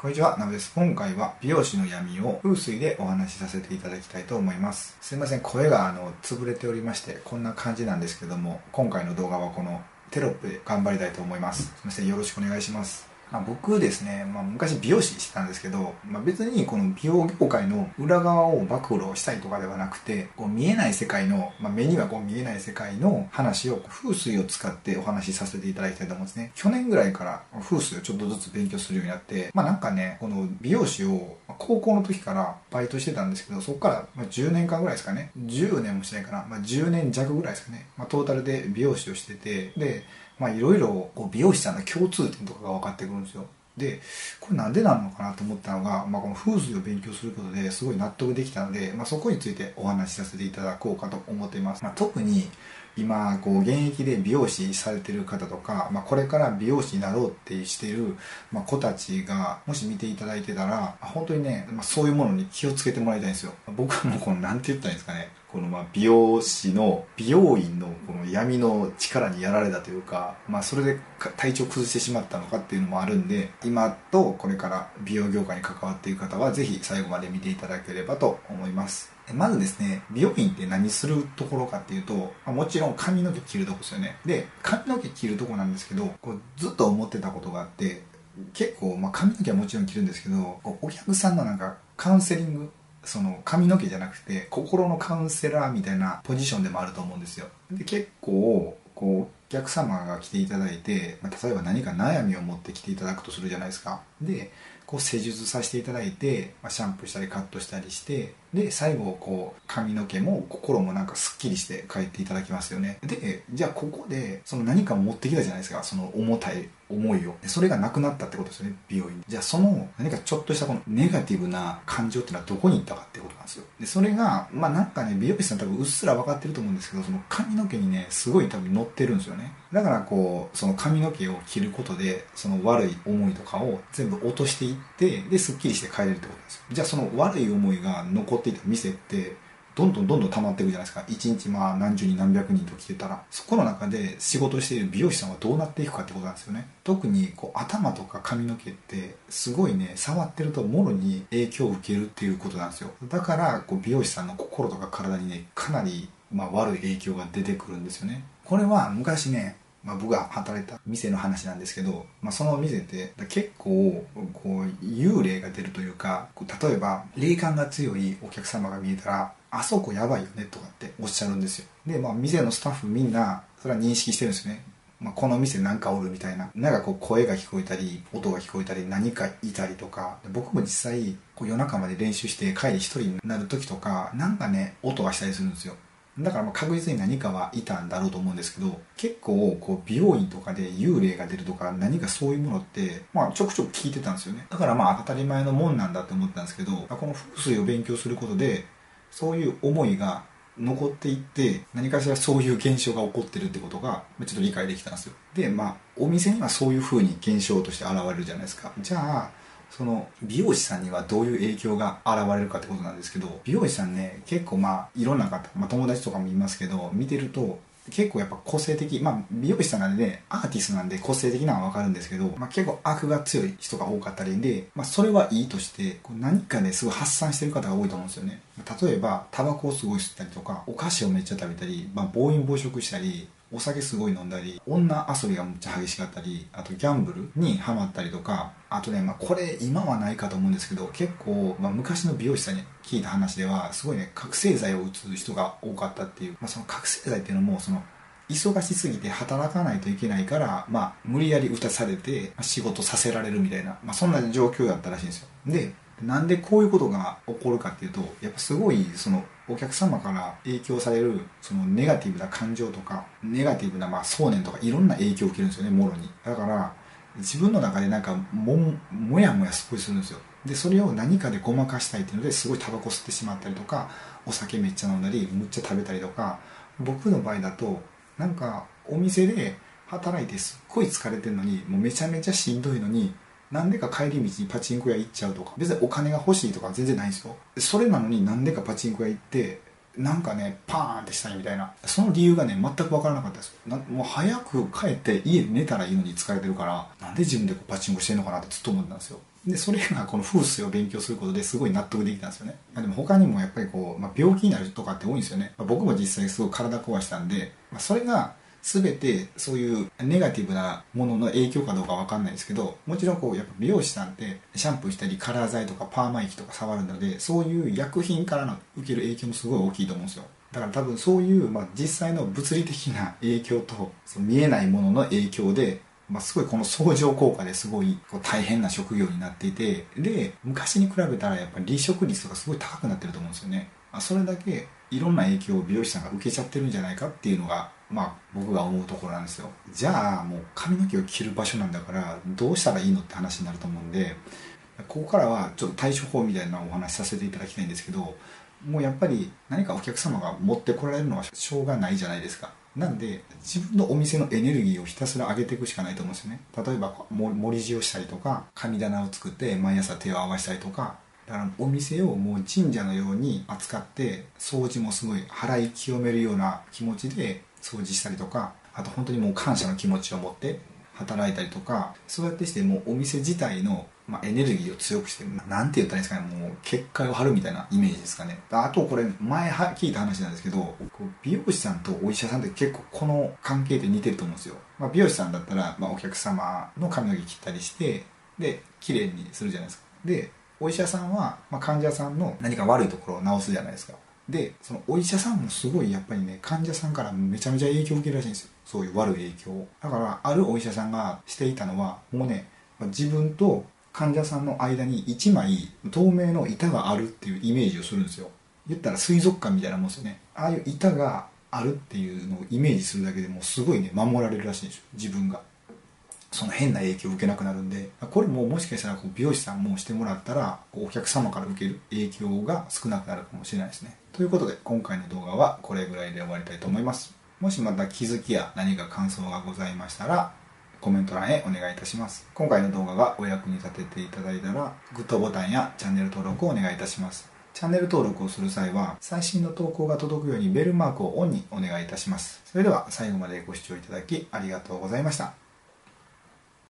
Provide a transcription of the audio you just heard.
こんにちは、なべです。今回は美容師の闇を風水でお話しさせていただきたいと思います。すいません、声があの潰れておりまして、こんな感じなんですけども、今回の動画はこのテロップで頑張りたいと思います。すいません、よろしくお願いします。まあ、僕ですね、まあ、昔美容師してたんですけど、まあ、別にこの美容業界の裏側を暴露したいとかではなくてこう見えない世界の、まあ、目にはこう見えない世界の話を風水を使ってお話しさせていただきたいと思うんですね。去年ぐらいから風水をちょっとずつ勉強するようになってまあなんかねこの美容師を高校の時からバイトしてたんですけどそこから10年間ぐらいですかね。10年もしないかな、まあ、10年弱ぐらいですかね、まあ、トータルで美容師をしててでまあいろいろこう美容師さんの共通点とかが分かってくるんですよ。でこれなんでなのかなと思ったのが、まあ、この風水を勉強することですごい納得できたので、まあ、そこについてお話しさせていただこうかと思っています、まあ、特に今こう現役で美容師されてる方とか、まあ、これから美容師になろうってしてる、ま、子たちがもし見ていただいてたら本当にね、まあ、そういうものに気をつけてもらいたいんですよ。僕はもうこの何て言ったらいいんですかね。このまあ美容師の美容院のこの闇の力にやられたというか、まあ、それで体調崩してしまったのかっていうのもあるんで今とこれから美容業界に関わっている方はぜひ最後まで見ていただければと思います。まずですね美容院って何するところかっていうともちろん髪の毛切るとこですよね。で髪の毛切るとこなんですけどこうずっと思ってたことがあって結構、まあ、髪の毛はもちろん切るんですけどお客さんのなんかカウンセリングその髪の毛じゃなくて心のカウンセラーみたいなポジションでもあると思うんですよ。で結構こうお客様が来ていただいて、ま、例えば何か悩みを持ってきていただくとするじゃないですか。でこう施術させていただいて、ま、シャンプーしたりカットしたりしてで最後こう髪の毛も心もなんかすっきりして帰っていただきますよね。でじゃあここでその何か持ってきたじゃないですか。その重たい思いを。それがなくなったってことですよね。美容院。じゃあその何かちょっとしたこのネガティブな感情っていうのはどこに行ったかってことなんですよ。でそれがまあなんかね美容師さん多分うっすら分かってると思うんですけどその髪の毛にねすごい多分乗ってるんですよね。だからこうその髪の毛を切ることでその悪い思いとかを全部落としていってですっきりして帰れるってことですよ。じゃあその悪い思いが残っていた店ってどんどんどんどん溜まっていくじゃないですか。1日まあ何十人何百人と来てたら。そこの中で仕事している美容師さんはどうなっていくかってことなんですよね。特にこう頭とか髪の毛ってすごいね触ってるともろに影響を受けるっていうことなんですよ。だからこう美容師さんの心とか体にねかなりまあ悪い影響が出てくるんですよね。これは昔ねまあ、僕が働いた店の話なんですけど、まあ、その店って結構こう幽霊が出るというか例えば霊感が強いお客様が見えたらあそこやばいよねとかっておっしゃるんですよ。で、まあ、店のスタッフみんなそれは認識してるんですよね。まあ、この店なんかおるみたいな。なんかこう声が聞こえたり音が聞こえたり何かいたりとか。僕も実際こう夜中まで練習して帰り一人になる時とかなんかね音がしたりするんですよ。だからまあ確実に何かはいたんだろうと思うんですけど結構こう美容院とかで幽霊が出るとか何かそういうものって、まあ、ちょくちょく聞いてたんですよね。だからまあ当たり前のもんなんだって思ったんですけどこの風水を勉強することでそういう思いが残っていって何かしらそういう現象が起こってるってことがちょっと理解できたんですよ。でまあお店にはそういうふうに現象として現れるじゃないですか。じゃあその美容師さんにはどういう影響が現れるかってことなんですけど美容師さんね結構まあいろんな方、まあ、友達とかもいますけど見てると結構やっぱ個性的まあ美容師さんなんでねアーティストなんで個性的なのは分かるんですけど、まあ、結構悪が強い人が多かったりで、まあ、それはいいとしてこう何かねすごい発散してる方が多いと思うんですよね。例えばタバコをすごい吸ったりとかお菓子をめっちゃ食べたり、まあ、暴飲暴食したりお酒すごい飲んだり女遊びがめっちゃ激しかったりあとギャンブルにハマったりとかあとね、まあ、これ今はないかと思うんですけど結構、まあ、昔の美容師さんに聞いた話ではすごいね覚醒剤を打つ人が多かったっていう、まあ、その覚醒剤っていうのもその忙しすぎて働かないといけないから、まあ、無理やり打たされて仕事させられるみたいな、まあ、そんな状況だったらしいんですよ。でなんでこういうことが起こるかっていうとやっぱすごいそのお客様から影響されるそのネガティブな感情とかネガティブなまあ想念とかいろんな影響を受けるんですよねもろに。だから自分の中でなんかももやもやすごいするんですよ。でそれを何かでごまかしたいっていうのですごいタバコ吸ってしまったりとかお酒めっちゃ飲んだりむっちゃ食べたりとか僕の場合だとなんかお店で働いてすっごい疲れてるのにもうめちゃめちゃしんどいのになんでか帰り道にパチンコ屋行っちゃうとか。別にお金が欲しいとか全然ないんですよ。それなのになんでかパチンコ屋行ってなんかねパーンってしたいみたいな。その理由がね全く分からなかったです。なもう早く帰って家で寝たらいいのに疲れてるからなんで自分でこうパチンコしてんのかなってずっと思ってたんですよ。でそれがこの風水を勉強することですごい納得できたんですよね。まあでも他にもやっぱりこう、まあ、病気になるとかって多いんですよね、まあ、僕も実際すごい体壊したんで、まあ、それが全てそういうネガティブなものの影響かどうかわかんないですけどもちろんこうやっぱ美容師さんってシャンプーしたりカラー剤とかパーマ液とか触るのでそういう薬品からの受ける影響もすごい大きいと思うんですよ。だから多分そういう、まあ、実際の物理的な影響とその見えないものの影響でまあ、すごいこの相乗効果ですごいこう大変な職業になっていてで昔に比べたらやっぱり離職率とかすごい高くなってると思うんですよね、まあ、それだけいろんな影響を美容師さんが受けちゃってるんじゃないかっていうのがまあ僕が思うところなんですよ。じゃあもう髪の毛を切る場所なんだからどうしたらいいのって話になると思うんでここからはちょっと対処法みたいなお話しさせていただきたいんですけどもうやっぱり何かお客様が持ってこられるのはしょうがないじゃないですか。なんで自分のお店のエネルギーをひたすら上げていくしかないと思うんですよね。例えば盛り地をしたりとか神棚を作って毎朝手を合わせたりとかだからお店をもう神社のように扱って掃除もすごい払い清めるような気持ちで掃除したりとかあと本当にもう感謝の気持ちを持って働いたりとかそうやってしてもうお店自体のまあ、エネルギーを強くして、なんて言ったらいいですかね、もう結界を張るみたいなイメージですかね。あとこれ、前聞いた話なんですけど、美容師さんとお医者さんって結構この関係って似てると思うんですよ。まあ、美容師さんだったら、まあ、お客様の髪の毛切ったりして、で、綺麗にするじゃないですか。で、お医者さんは、まあ、患者さんの何か悪いところを治すじゃないですか。で、そのお医者さんもすごいやっぱりね、患者さんからめちゃめちゃ影響を受けるらしいんですよ。そういう悪い影響を。だから、あるお医者さんがしていたのは、もうね、自分と患者さんの間に1枚透明の板があるっていうイメージをするんですよ言ったら水族館みたいなもんですよねああいう板があるっていうのをイメージするだけでもすごいね守られるらしいんですよ自分がその変な影響を受けなくなるんでこれももしかしたらこう美容師さんもしてもらったらお客様から受ける影響が少なくなるかもしれないですね。ということで今回の動画はこれぐらいで終わりたいと思います。もしまた気づきや何か感想がございましたらコメント欄へお願いいたします。今回の動画がお役に立てていただいたらグッドボタンやチャンネル登録をお願いいたします。チャンネル登録をする際は最新の投稿が届くようにベルマークをオンにお願いいたします。それでは最後までご視聴いただきありがとうございました。